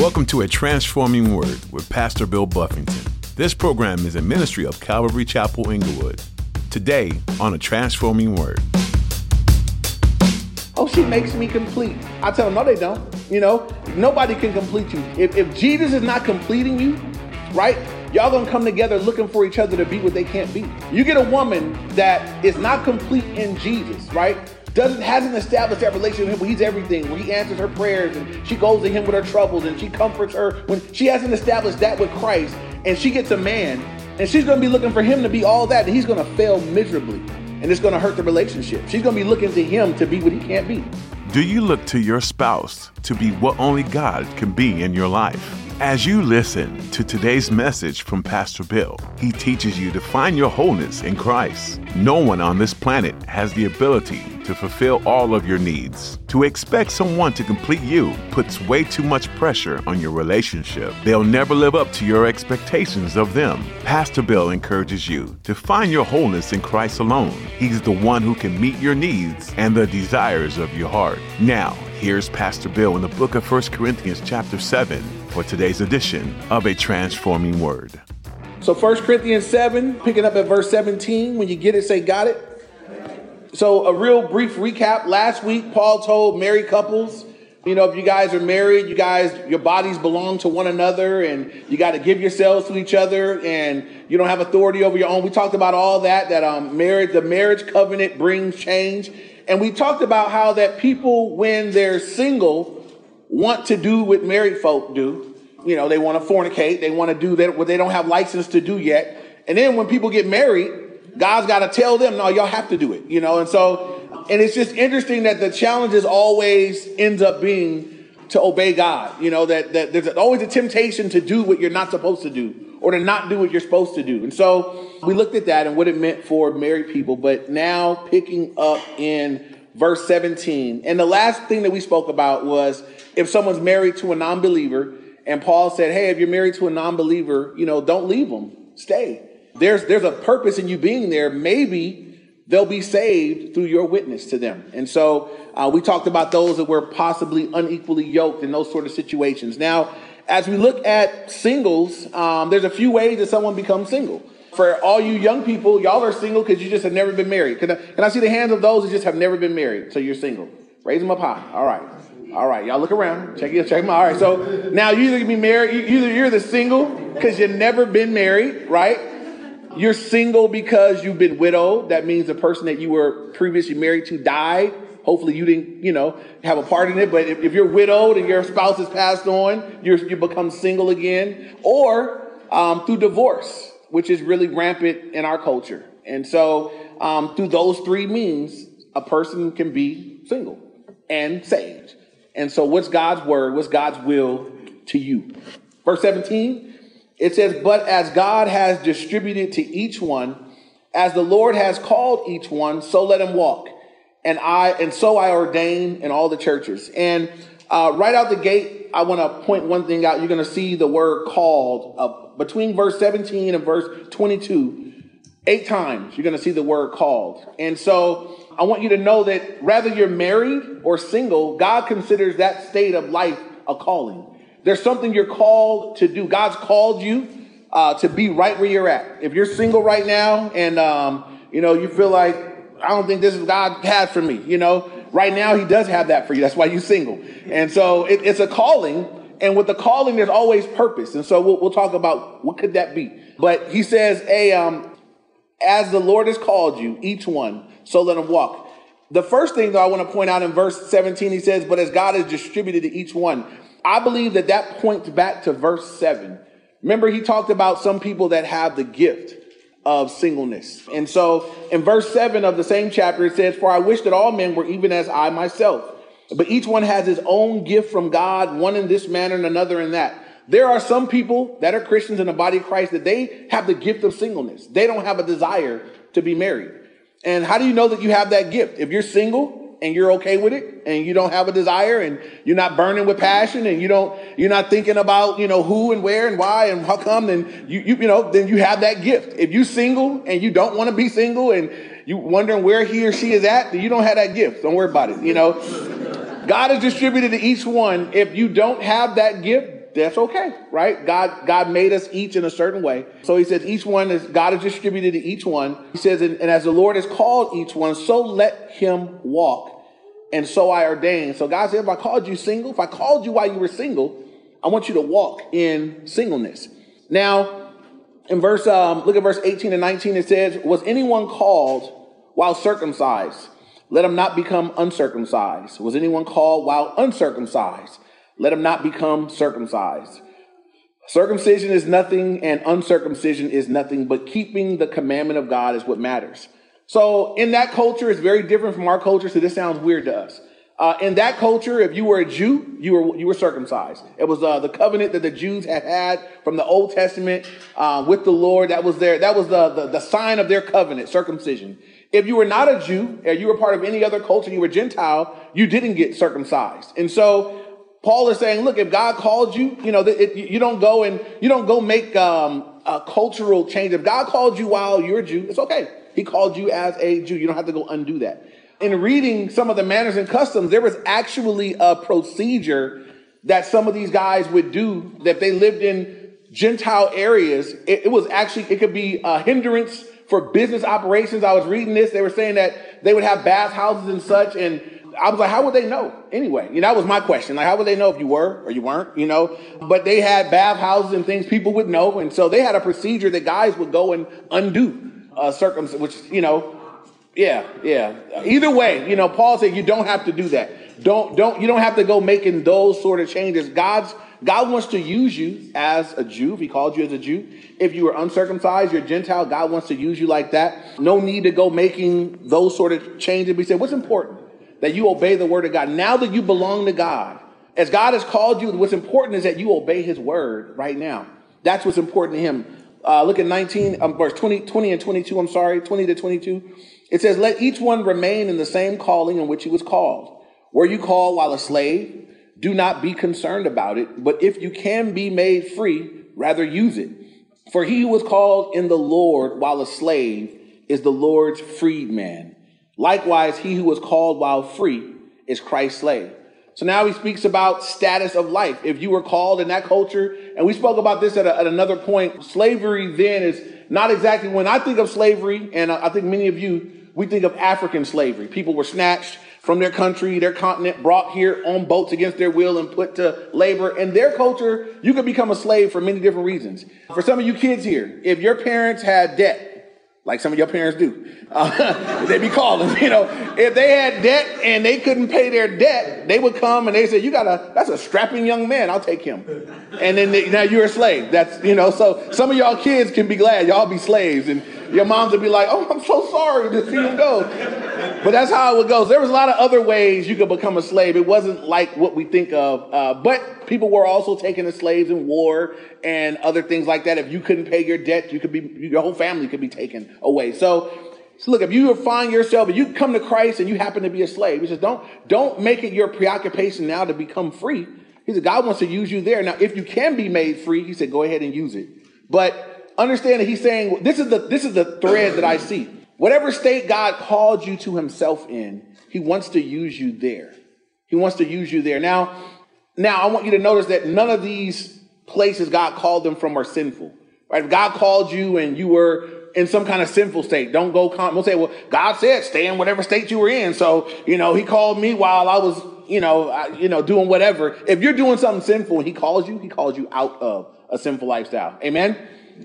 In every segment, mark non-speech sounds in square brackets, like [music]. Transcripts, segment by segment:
Welcome to A Transforming Word with Pastor Bill Buffington. This program is a ministry of Calvary Chapel Inglewood. Today on A Transforming Word. Oh, she makes me complete. I tell them, no, they don't. You know, nobody can complete you. If, if Jesus is not completing you, right, y'all gonna come together looking for each other to be what they can't be. You get a woman that is not complete in Jesus, right? Doesn't hasn't established that relationship with him where he's everything, where he answers her prayers and she goes to him with her troubles and she comforts her when she hasn't established that with Christ and she gets a man and she's gonna be looking for him to be all that and he's gonna fail miserably and it's gonna hurt the relationship. She's gonna be looking to him to be what he can't be. Do you look to your spouse to be what only God can be in your life? As you listen to today's message from Pastor Bill, he teaches you to find your wholeness in Christ. No one on this planet has the ability to fulfill all of your needs. To expect someone to complete you puts way too much pressure on your relationship. They'll never live up to your expectations of them. Pastor Bill encourages you to find your wholeness in Christ alone. He's the one who can meet your needs and the desires of your heart. Now, here's Pastor Bill in the book of 1 Corinthians chapter 7 for today's edition of A Transforming Word. So 1 Corinthians 7, picking up at verse 17, when you get it, say got it. So, a real brief recap. Last week, Paul told married couples, you know, if you guys are married, you guys, your bodies belong to one another and you got to give yourselves to each other and you don't have authority over your own. We talked about all that, that um, marriage, the marriage covenant brings change. And we talked about how that people, when they're single, want to do what married folk do. You know, they want to fornicate. They want to do that, what they don't have license to do yet. And then when people get married, God's got to tell them, no, y'all have to do it, you know? And so, and it's just interesting that the challenges always ends up being to obey God, you know, that, that there's always a temptation to do what you're not supposed to do or to not do what you're supposed to do. And so we looked at that and what it meant for married people, but now picking up in verse 17. And the last thing that we spoke about was if someone's married to a non-believer and Paul said, Hey, if you're married to a non-believer, you know, don't leave them, stay there's, there's a purpose in you being there. Maybe they'll be saved through your witness to them. And so uh, we talked about those that were possibly unequally yoked in those sort of situations. Now, as we look at singles, um, there's a few ways that someone becomes single. For all you young people, y'all are single because you just have never been married. Can I, can I see the hands of those that just have never been married? So you're single. Raise them up high. All right. All right, y'all look around. Check it, check them out. All right, so now you either be married, you, either you're the single because you've never been married, right? You're single because you've been widowed. That means the person that you were previously married to died. Hopefully you didn't, you know, have a part in it. But if, if you're widowed and your spouse has passed on, you you become single again. Or um, through divorce, which is really rampant in our culture. And so um, through those three means, a person can be single and saved. And so what's God's word? What's God's will to you? Verse 17. It says, But as God has distributed to each one, as the Lord has called each one, so let him walk. And I and so I ordain in all the churches. And uh, right out the gate, I want to point one thing out. You're going to see the word called uh, between verse 17 and verse 22. Eight times you're going to see the word called. And so I want you to know that whether you're married or single, God considers that state of life a calling. There's something you're called to do. God's called you uh, to be right where you're at. If you're single right now and um, you know you feel like I don't think this is God had for me, you know, right now He does have that for you. That's why you're single. And so it, it's a calling. And with the calling, there's always purpose. And so we'll, we'll talk about what could that be. But He says, "Hey, um, as the Lord has called you, each one, so let him walk." The first thing, though, I want to point out in verse 17, he says, But as God has distributed to each one. I believe that that points back to verse 7. Remember, he talked about some people that have the gift of singleness. And so in verse 7 of the same chapter, it says, For I wish that all men were even as I myself. But each one has his own gift from God, one in this manner and another in that. There are some people that are Christians in the body of Christ that they have the gift of singleness. They don't have a desire to be married. And how do you know that you have that gift? If you're single, and you're okay with it and you don't have a desire and you're not burning with passion and you don't you're not thinking about you know who and where and why and how come then you you, you know then you have that gift if you single and you don't want to be single and you wondering where he or she is at then you don't have that gift don't worry about it you know god has distributed to each one if you don't have that gift that's okay, right? God, God made us each in a certain way. So he says each one is, God has distributed to each one. He says, and, and as the Lord has called each one, so let him walk. And so I ordained. So God said, if I called you single, if I called you while you were single, I want you to walk in singleness. Now, in verse, um, look at verse 18 and 19, it says, was anyone called while circumcised? Let him not become uncircumcised. Was anyone called while uncircumcised? Let him not become circumcised. Circumcision is nothing and uncircumcision is nothing, but keeping the commandment of God is what matters. So in that culture, it's very different from our culture. So this sounds weird to us. Uh, in that culture, if you were a Jew, you were you were circumcised. It was uh, the covenant that the Jews had had from the Old Testament uh, with the Lord. That was their that was the, the the sign of their covenant, circumcision. If you were not a Jew, or you were part of any other culture, you were Gentile, you didn't get circumcised. And so Paul is saying, look, if God called you, you know, you don't go and you don't go make um, a cultural change. If God called you while you're a Jew, it's okay. He called you as a Jew. You don't have to go undo that. In reading some of the manners and customs, there was actually a procedure that some of these guys would do that they lived in Gentile areas. It, it was actually, it could be a hindrance for business operations. I was reading this. They were saying that they would have bathhouses and such. And I was like, how would they know anyway? You know, that was my question. Like, how would they know if you were or you weren't, you know? But they had bathhouses and things people would know. And so they had a procedure that guys would go and undo, uh, circum, which, you know, yeah, yeah. Either way, you know, Paul said you don't have to do that. Don't, don't, you don't have to go making those sort of changes. God's, God wants to use you as a Jew. If he called you as a Jew, if you were uncircumcised, you're Gentile, God wants to use you like that. No need to go making those sort of changes. But he said, what's important? That you obey the word of God. Now that you belong to God, as God has called you, what's important is that you obey his word right now. That's what's important to him. Uh, look at 19, um, verse 20, 20 and 22, I'm sorry, 20 to 22. It says, Let each one remain in the same calling in which he was called. Were you called while a slave? Do not be concerned about it, but if you can be made free, rather use it. For he who was called in the Lord while a slave is the Lord's freedman. Likewise, he who was called while free is Christ's slave. So now he speaks about status of life. If you were called in that culture, and we spoke about this at, a, at another point, slavery then is not exactly when I think of slavery, and I think many of you, we think of African slavery. People were snatched from their country, their continent, brought here on boats against their will and put to labor. In their culture, you could become a slave for many different reasons. For some of you kids here, if your parents had debt, like some of your parents do. Uh, [laughs] they be calling, you know, if they had debt and they couldn't pay their debt, they would come and they say, "You got a that's a strapping young man. I'll take him." And then they, now you're a slave. That's you know. So some of y'all kids can be glad y'all be slaves, and your moms would be like, "Oh, I'm so sorry to see him go." But that's how it goes. there was a lot of other ways you could become a slave. It wasn't like what we think of. Uh, but people were also taken as slaves in war and other things like that. If you couldn't pay your debt, you could be your whole family could be taken away. So. So look, if you find yourself, if you come to Christ and you happen to be a slave, he says, don't, don't make it your preoccupation now to become free. He said, God wants to use you there. Now, if you can be made free, he said, go ahead and use it. But understand that he's saying this is the this is the thread that I see. Whatever state God called you to himself in, he wants to use you there. He wants to use you there. Now, now I want you to notice that none of these places God called them from are sinful. Right? If God called you and you were in some kind of sinful state, don't go con- don't say, well, God said stay in whatever state you were in. So, you know, he called me while I was, you know, I, you know, doing whatever. If you're doing something sinful and he calls you, he calls you out of a sinful lifestyle. Amen.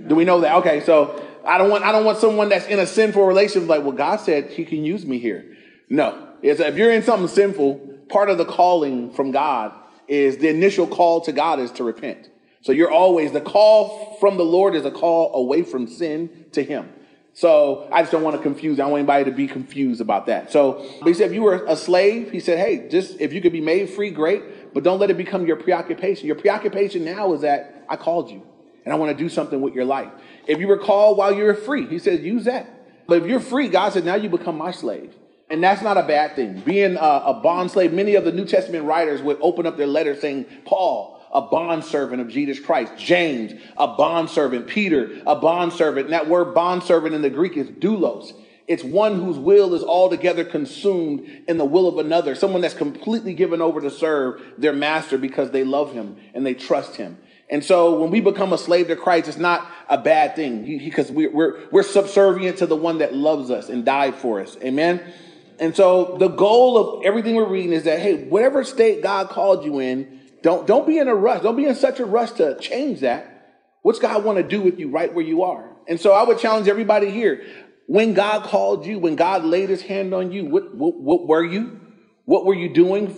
Do we know that? Okay, so I don't want I don't want someone that's in a sinful relationship like, well, God said He can use me here. No, it's, if you're in something sinful, part of the calling from God is the initial call to God is to repent. So you're always the call from the Lord is a call away from sin to Him. So I just don't want to confuse. I don't want anybody to be confused about that. So, he said, if you were a slave, he said, hey, just if you could be made free, great, but don't let it become your preoccupation. Your preoccupation now is that I called you and I want to do something with your life. If you were called while you were free, he says, use that. But if you're free, God said, now you become my slave. And that's not a bad thing. Being a, a bond slave, many of the New Testament writers would open up their letters saying, Paul, a bondservant of Jesus Christ. James, a bondservant. Peter, a bondservant. And that word bondservant in the Greek is doulos. It's one whose will is altogether consumed in the will of another. Someone that's completely given over to serve their master because they love him and they trust him. And so when we become a slave to Christ, it's not a bad thing because we, we're, we're subservient to the one that loves us and died for us. Amen. And so the goal of everything we're reading is that, hey, whatever state God called you in, don't, don't be in a rush. Don't be in such a rush to change that. What's God want to do with you right where you are? And so I would challenge everybody here. When God called you, when God laid his hand on you, what, what, what were you? What were you doing?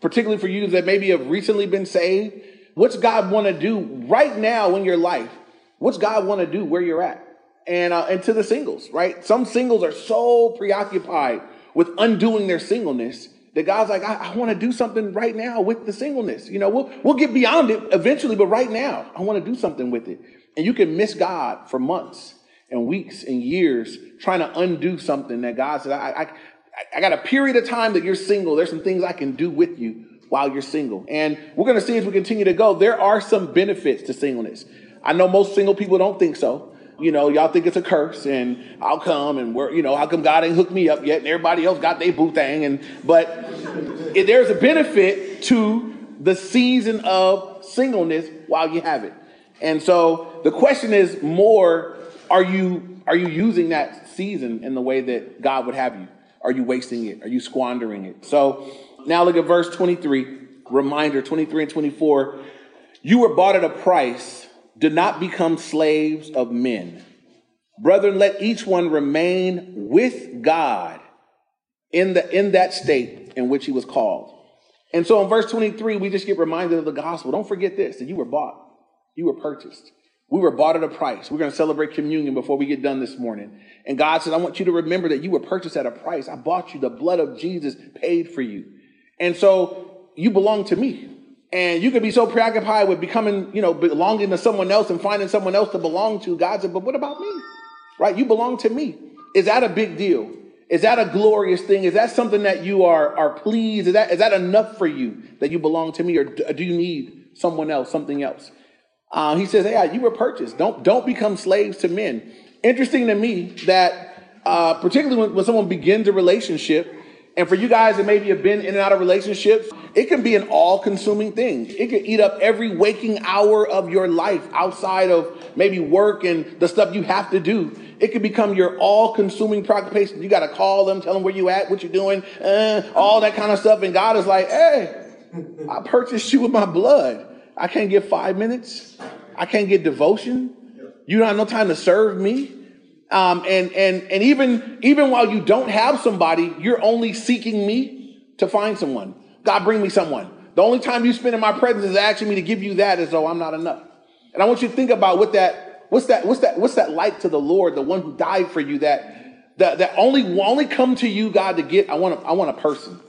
Particularly for you that maybe have recently been saved. What's God want to do right now in your life? What's God want to do where you're at? And, uh, and to the singles, right? Some singles are so preoccupied with undoing their singleness that God's like, I, I want to do something right now with the singleness. You know, we'll, we'll get beyond it eventually, but right now, I want to do something with it. And you can miss God for months and weeks and years trying to undo something that God said, I, I, I got a period of time that you're single. There's some things I can do with you while you're single. And we're going to see as we continue to go, there are some benefits to singleness. I know most single people don't think so. You know, y'all think it's a curse and I'll come and we're, you know, how come God ain't hooked me up yet and everybody else got their boo thing. And, but if there's a benefit to the season of singleness while you have it. And so the question is more, are you, are you using that season in the way that God would have you? Are you wasting it? Are you squandering it? So now look at verse 23, reminder 23 and 24. You were bought at a price. Do not become slaves of men. Brethren, let each one remain with God in, the, in that state in which he was called. And so in verse 23, we just get reminded of the gospel. Don't forget this that you were bought, you were purchased. We were bought at a price. We're going to celebrate communion before we get done this morning. And God said, I want you to remember that you were purchased at a price. I bought you. The blood of Jesus paid for you. And so you belong to me. And you could be so preoccupied with becoming, you know, belonging to someone else and finding someone else to belong to. God said, but what about me? Right? You belong to me. Is that a big deal? Is that a glorious thing? Is that something that you are, are pleased? Is that, is that enough for you that you belong to me? Or do you need someone else, something else? Uh, he says, hey, you were purchased. Don't, don't become slaves to men. Interesting to me that, uh, particularly when, when someone begins a relationship, and for you guys that maybe have been in and out of relationships, it can be an all consuming thing. It can eat up every waking hour of your life outside of maybe work and the stuff you have to do. It can become your all consuming preoccupation. You got to call them, tell them where you at, what you're doing, uh, all that kind of stuff. And God is like, hey, I purchased you with my blood. I can't get five minutes. I can't get devotion. You don't have no time to serve me. Um, and and and even even while you don't have somebody, you're only seeking me to find someone. God, bring me someone. The only time you spend in my presence is asking me to give you that as though I'm not enough. And I want you to think about what that what's that what's that what's that like to the Lord, the one who died for you that that, that only only come to you, God, to get I want a, I want a person.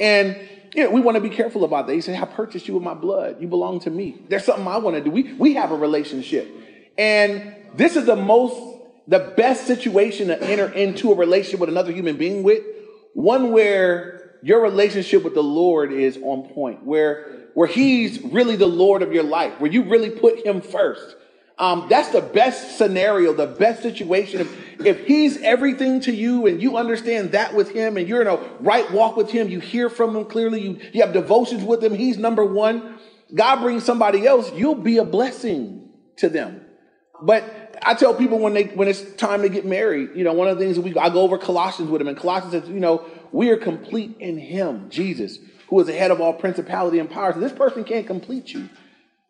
And you know, we want to be careful about that. He said, I purchased you with my blood. You belong to me. There's something I want to do. We, we have a relationship. And this is the most the best situation to enter into a relationship with another human being with, one where your relationship with the Lord is on point, where, where He's really the Lord of your life, where you really put Him first. Um, that's the best scenario, the best situation. If, if He's everything to you and you understand that with Him and you're in a right walk with Him, you hear from Him clearly, you, you have devotions with Him, He's number one. God brings somebody else, you'll be a blessing to them. But I tell people when they when it's time to get married, you know, one of the things that we I go over Colossians with them, and Colossians says, you know, we are complete in Him, Jesus, who is the head of all principality and power. So this person can't complete you.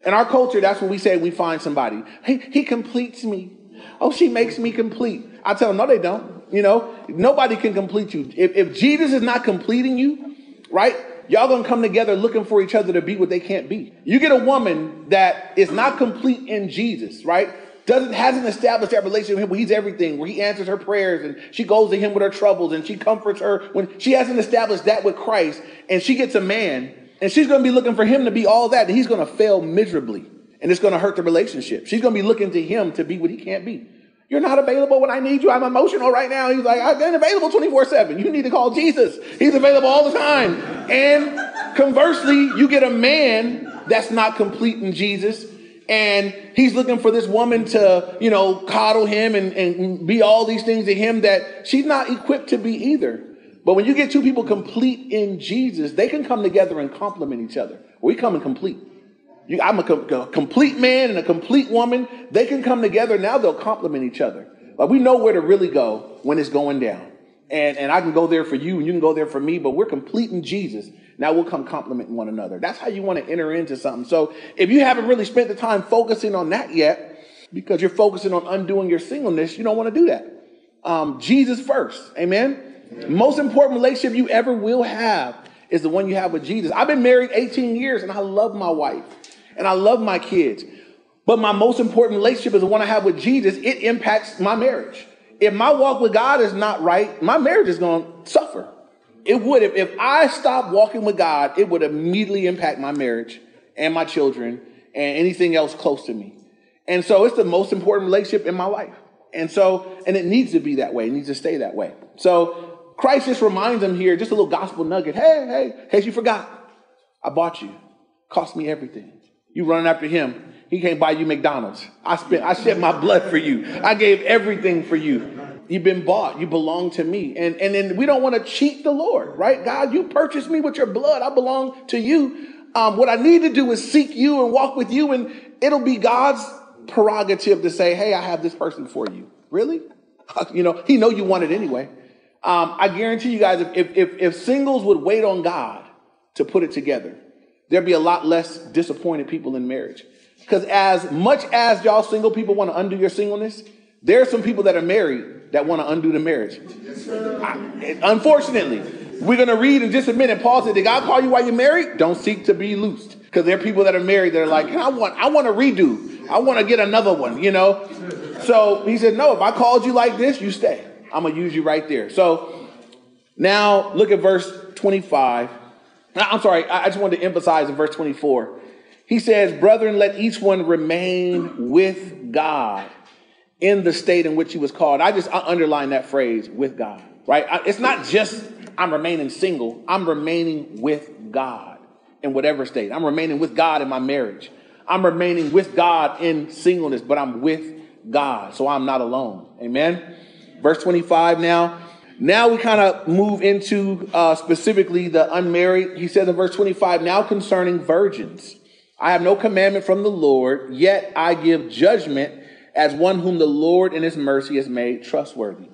In our culture, that's what we say we find somebody. He, he completes me. Oh, she makes me complete. I tell them, no, they don't. You know, nobody can complete you. If, if Jesus is not completing you, right? Y'all gonna come together looking for each other to be what they can't be. You get a woman that is not complete in Jesus, right? Doesn't hasn't established that relationship with him where he's everything, where he answers her prayers and she goes to him with her troubles and she comforts her when she hasn't established that with Christ and she gets a man and she's going to be looking for him to be all that and he's going to fail miserably and it's going to hurt the relationship. She's going to be looking to him to be what he can't be. You're not available when I need you. I'm emotional right now. He's like, I've been available 24 7. You need to call Jesus. He's available all the time. And conversely, you get a man that's not complete in Jesus And he's looking for this woman to, you know, coddle him and, and be all these things to him that she's not equipped to be either. But when you get two people complete in Jesus, they can come together and complement each other. We come in complete. You, I'm a, a, complete man and a complete woman. They can come together. Now they'll complement each other. Like we know where to really go when it's going down. And, and I can go there for you and you can go there for me, but we're complete in Jesus. Now we'll come complement one another. That's how you want to enter into something. So if you haven't really spent the time focusing on that yet, because you're focusing on undoing your singleness, you don't want to do that. Um, Jesus first. Amen. Most important relationship you ever will have is the one you have with Jesus. I've been married 18 years and I love my wife and I love my kids. But my most important relationship is the one I have with Jesus. It impacts my marriage. If my walk with God is not right, my marriage is going to suffer. It would. If, if I stopped walking with God, it would immediately impact my marriage and my children and anything else close to me. And so it's the most important relationship in my life. And so, and it needs to be that way. It needs to stay that way. So Christ just reminds them here, just a little gospel nugget. Hey, hey, hey, you forgot. I bought you. Cost me everything. You running after him. He can't buy you McDonald's. I spent, I shed my blood for you. I gave everything for you. You've been bought. You belong to me. And, and then we don't want to cheat the Lord, right? God, you purchased me with your blood. I belong to you. Um, what I need to do is seek you and walk with you. And it'll be God's prerogative to say, hey, I have this person for you. Really? [laughs] you know, he know you want it anyway. Um, I guarantee you guys, if, if, if singles would wait on God to put it together, there'd be a lot less disappointed people in marriage. Because as much as y'all single people want to undo your singleness, there are some people that are married that want to undo the marriage. I, unfortunately, we're going to read in just a minute. Paul said, Did God call you while you're married? Don't seek to be loosed. Because there are people that are married that are like, I want, I want to redo. I want to get another one, you know? So he said, No, if I called you like this, you stay. I'm going to use you right there. So now look at verse 25. I'm sorry, I just wanted to emphasize in verse 24. He says, Brethren, let each one remain with God in the state in which he was called. I just I underline that phrase, with God, right? It's not just I'm remaining single, I'm remaining with God in whatever state. I'm remaining with God in my marriage. I'm remaining with God in singleness, but I'm with God, so I'm not alone. Amen. Verse 25 now. Now we kind of move into uh, specifically the unmarried. He says in verse 25, now concerning virgins, I have no commandment from the Lord, yet I give judgment as one whom the Lord in his mercy has made trustworthy.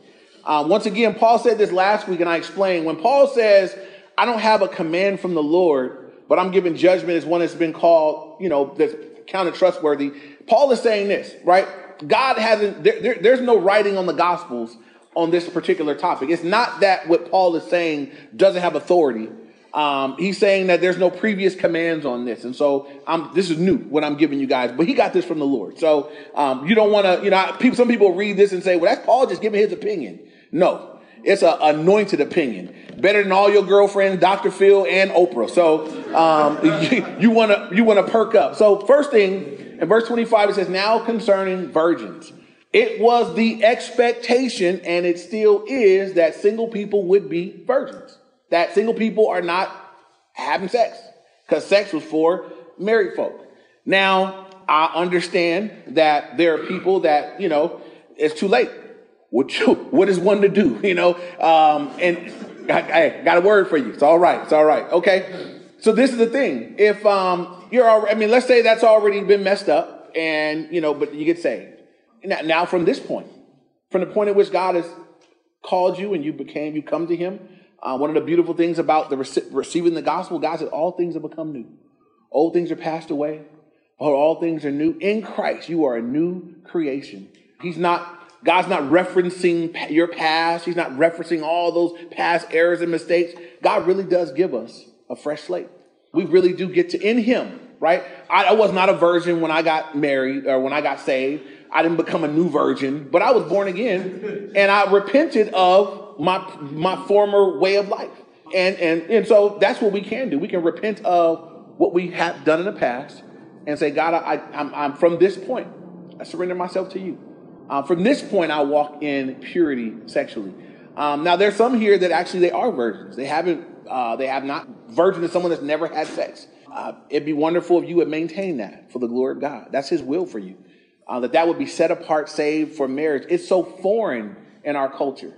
Um, once again, Paul said this last week, and I explained when Paul says, I don't have a command from the Lord, but I'm giving judgment as one that's been called, you know, that's counted trustworthy. Paul is saying this, right? God hasn't, there, there, there's no writing on the Gospels on this particular topic. It's not that what Paul is saying doesn't have authority. Um, he's saying that there's no previous commands on this. And so I'm, this is new, what I'm giving you guys. But he got this from the Lord. So um, you don't want to, you know, people, some people read this and say, well, that's Paul just giving his opinion. No, it's an anointed opinion. Better than all your girlfriends, Dr. Phil and Oprah. So um, [laughs] you want to you want to perk up. So first thing in verse 25 it says, "Now concerning virgins, it was the expectation, and it still is, that single people would be virgins." That single people are not having sex because sex was for married folk. Now, I understand that there are people that, you know, it's too late. What, you, [laughs] what is one to do, you know? Um, and I, I, got a word for you. It's all right. It's all right. Okay. So this is the thing. If um, you're, already, I mean, let's say that's already been messed up and, you know, but you get saved. Now, now from this point, from the point at which God has called you and you became, you come to him, uh, one of the beautiful things about the rec- receiving the gospel, God said, all things have become new. Old things are passed away, all things are new. In Christ, you are a new creation. He's not, God's not referencing your past. He's not referencing all those past errors and mistakes. God really does give us a fresh slate. We really do get to, in Him, right? I, I was not a virgin when I got married or when I got saved. I didn't become a new virgin, but I was born again and I repented of my my former way of life. And and and so that's what we can do. We can repent of what we have done in the past and say, God, I, I'm, I'm from this point, I surrender myself to you. Um, from this point, I walk in purity sexually. Um, now, there's some here that actually they are virgins. They haven't, uh, they have not. Virgin is someone that's never had sex. uh, it'd be wonderful if you would maintain that for the glory of God. That's His will for you. Uh, that that would be set apart, saved for marriage. It's so foreign in our culture.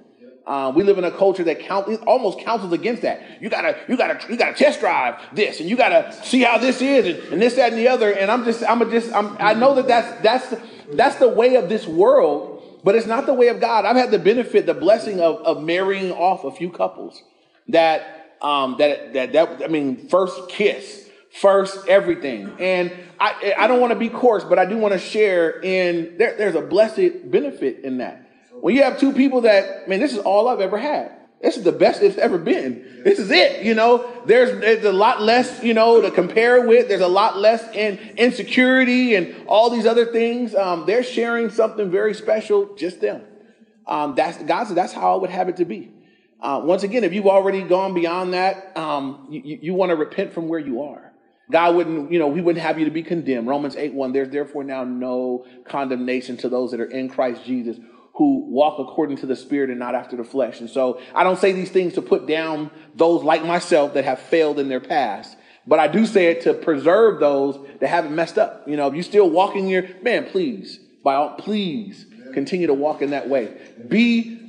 Uh, we live in a culture that count, almost counsels against that. You gotta, you gotta, you gotta test drive this, and you gotta see how this is, and, and this, that, and the other. And I'm just, I'm just, I'm, I know that that's that's that's the way of this world, but it's not the way of God. I've had the benefit, the blessing of of marrying off a few couples that um, that that that I mean, first kiss, first everything, and I I don't want to be coarse, but I do want to share in there, there's a blessed benefit in that when you have two people that, man, this is all I've ever had. This is the best it's ever been. This is it. You know, there's, there's a lot less, you know, to compare with. There's a lot less in insecurity and all these other things. Um, they're sharing something very special, just them. Um, that's God said that's how I would have it to be. Uh, once again, if you've already gone beyond that, um, you, you want to repent from where you are. God wouldn't, you know, we wouldn't have you to be condemned. Romans 8 1, there's therefore now no condemnation to those that are in Christ Jesus who walk according to the spirit and not after the flesh. And so I don't say these things to put down those like myself that have failed in their past, but I do say it to preserve those that haven't messed up. You know, if you're still walking your man, please, by all, please continue to walk in that way. Be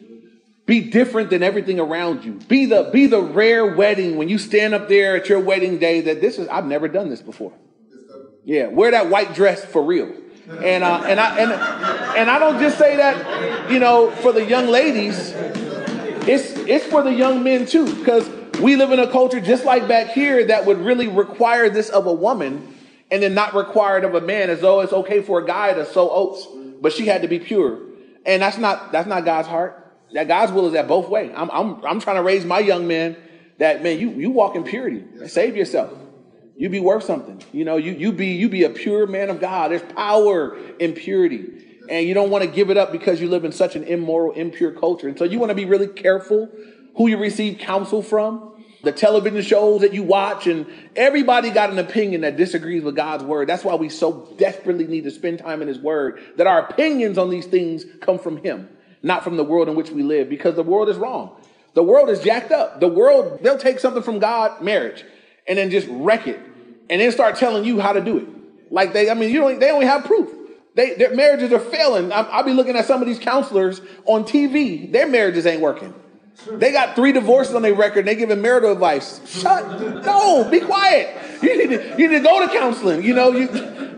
be different than everything around you. Be the be the rare wedding when you stand up there at your wedding day that this is I've never done this before. Yeah, wear that white dress for real. And uh, and I and and I don't just say that, you know, for the young ladies. It's it's for the young men too, because we live in a culture just like back here that would really require this of a woman, and then not require it of a man, as though it's okay for a guy to sow oats, but she had to be pure, and that's not that's not God's heart. That God's will is that both way. I'm I'm I'm trying to raise my young men that man, you you walk in purity, save yourself. You be worth something. You know, you, you be you be a pure man of God. There's power in purity. And you don't want to give it up because you live in such an immoral, impure culture. And so you want to be really careful who you receive counsel from, the television shows that you watch, and everybody got an opinion that disagrees with God's word. That's why we so desperately need to spend time in his word, that our opinions on these things come from him, not from the world in which we live, because the world is wrong. The world is jacked up. The world, they'll take something from God, marriage, and then just wreck it and then start telling you how to do it. Like they, I mean, you don't, they only have proof. They, their marriages are failing. I, I'll be looking at some of these counselors on TV. Their marriages ain't working. They got three divorces on their record. And they giving marital advice. Shut. No, be quiet. You need to, you need to go to counseling. You know, you,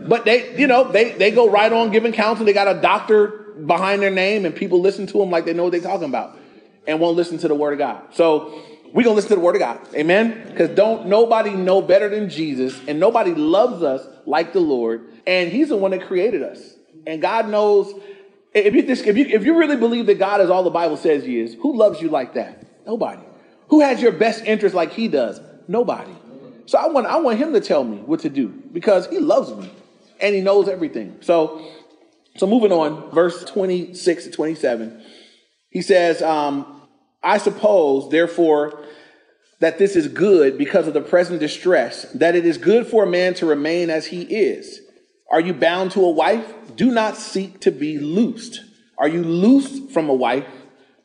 but they, you know, they they go right on giving counseling. They got a doctor behind their name, and people listen to them like they know what they're talking about, and won't listen to the word of God. So we're gonna listen to the word of God. Amen. Because don't nobody know better than Jesus, and nobody loves us like the Lord, and He's the one that created us. And God knows if you, if you if you really believe that God is all the Bible says He is, who loves you like that? Nobody. Who has your best interest like He does? Nobody. So I want I want Him to tell me what to do because He loves me and He knows everything. So so moving on, verse twenty six to twenty seven, He says. Um, I suppose, therefore, that this is good because of the present distress, that it is good for a man to remain as he is. Are you bound to a wife? Do not seek to be loosed. Are you loosed from a wife?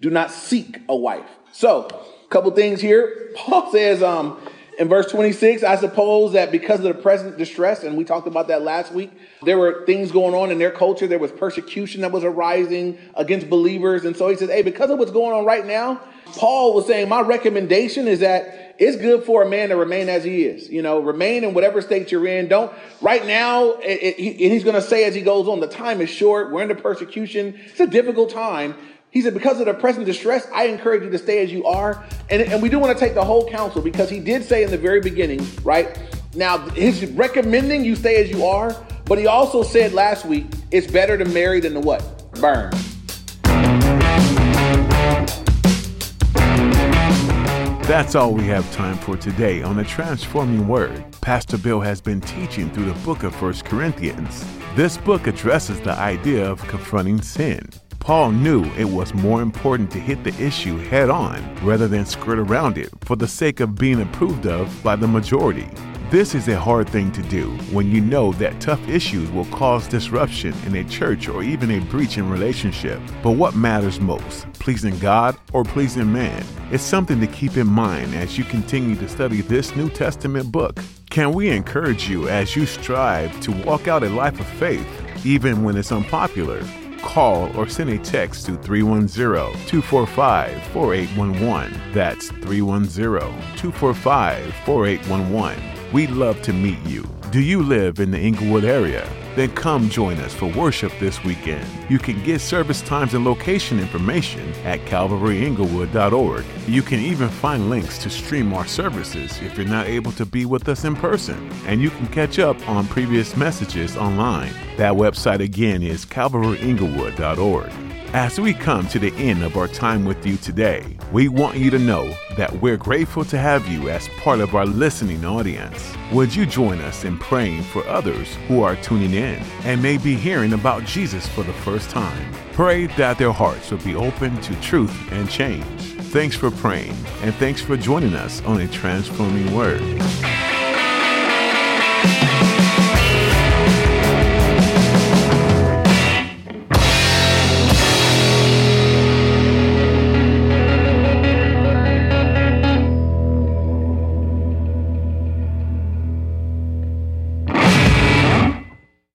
Do not seek a wife. So, a couple things here. [laughs] Paul says, um, in verse 26, I suppose that because of the present distress, and we talked about that last week, there were things going on in their culture. There was persecution that was arising against believers. And so he says, hey, because of what's going on right now, Paul was saying, my recommendation is that it's good for a man to remain as he is. You know, remain in whatever state you're in. Don't, right now, it, it, and he's going to say as he goes on, the time is short. We're under persecution. It's a difficult time. He said, because of the present distress, I encourage you to stay as you are. And, and we do want to take the whole counsel because he did say in the very beginning, right? Now, he's recommending you stay as you are, but he also said last week, it's better to marry than to what? Burn. That's all we have time for today on the Transforming Word. Pastor Bill has been teaching through the book of First Corinthians. This book addresses the idea of confronting sin. Paul knew it was more important to hit the issue head on rather than skirt around it for the sake of being approved of by the majority. This is a hard thing to do when you know that tough issues will cause disruption in a church or even a breach in relationship. But what matters most, pleasing God or pleasing man, is something to keep in mind as you continue to study this New Testament book. Can we encourage you as you strive to walk out a life of faith, even when it's unpopular? Call or send a text to 310 245 4811. That's 310 245 4811 We'd love to meet you. Do you live in the Inglewood area? Then come join us for worship this weekend. You can get service times and location information at calvaryinglewood.org. You can even find links to stream our services if you're not able to be with us in person. And you can catch up on previous messages online. That website again is calvaryinglewood.org. As we come to the end of our time with you today, we want you to know that we're grateful to have you as part of our listening audience. Would you join us in praying for others who are tuning in and may be hearing about Jesus for the first time? Pray that their hearts will be open to truth and change. Thanks for praying, and thanks for joining us on a transforming word.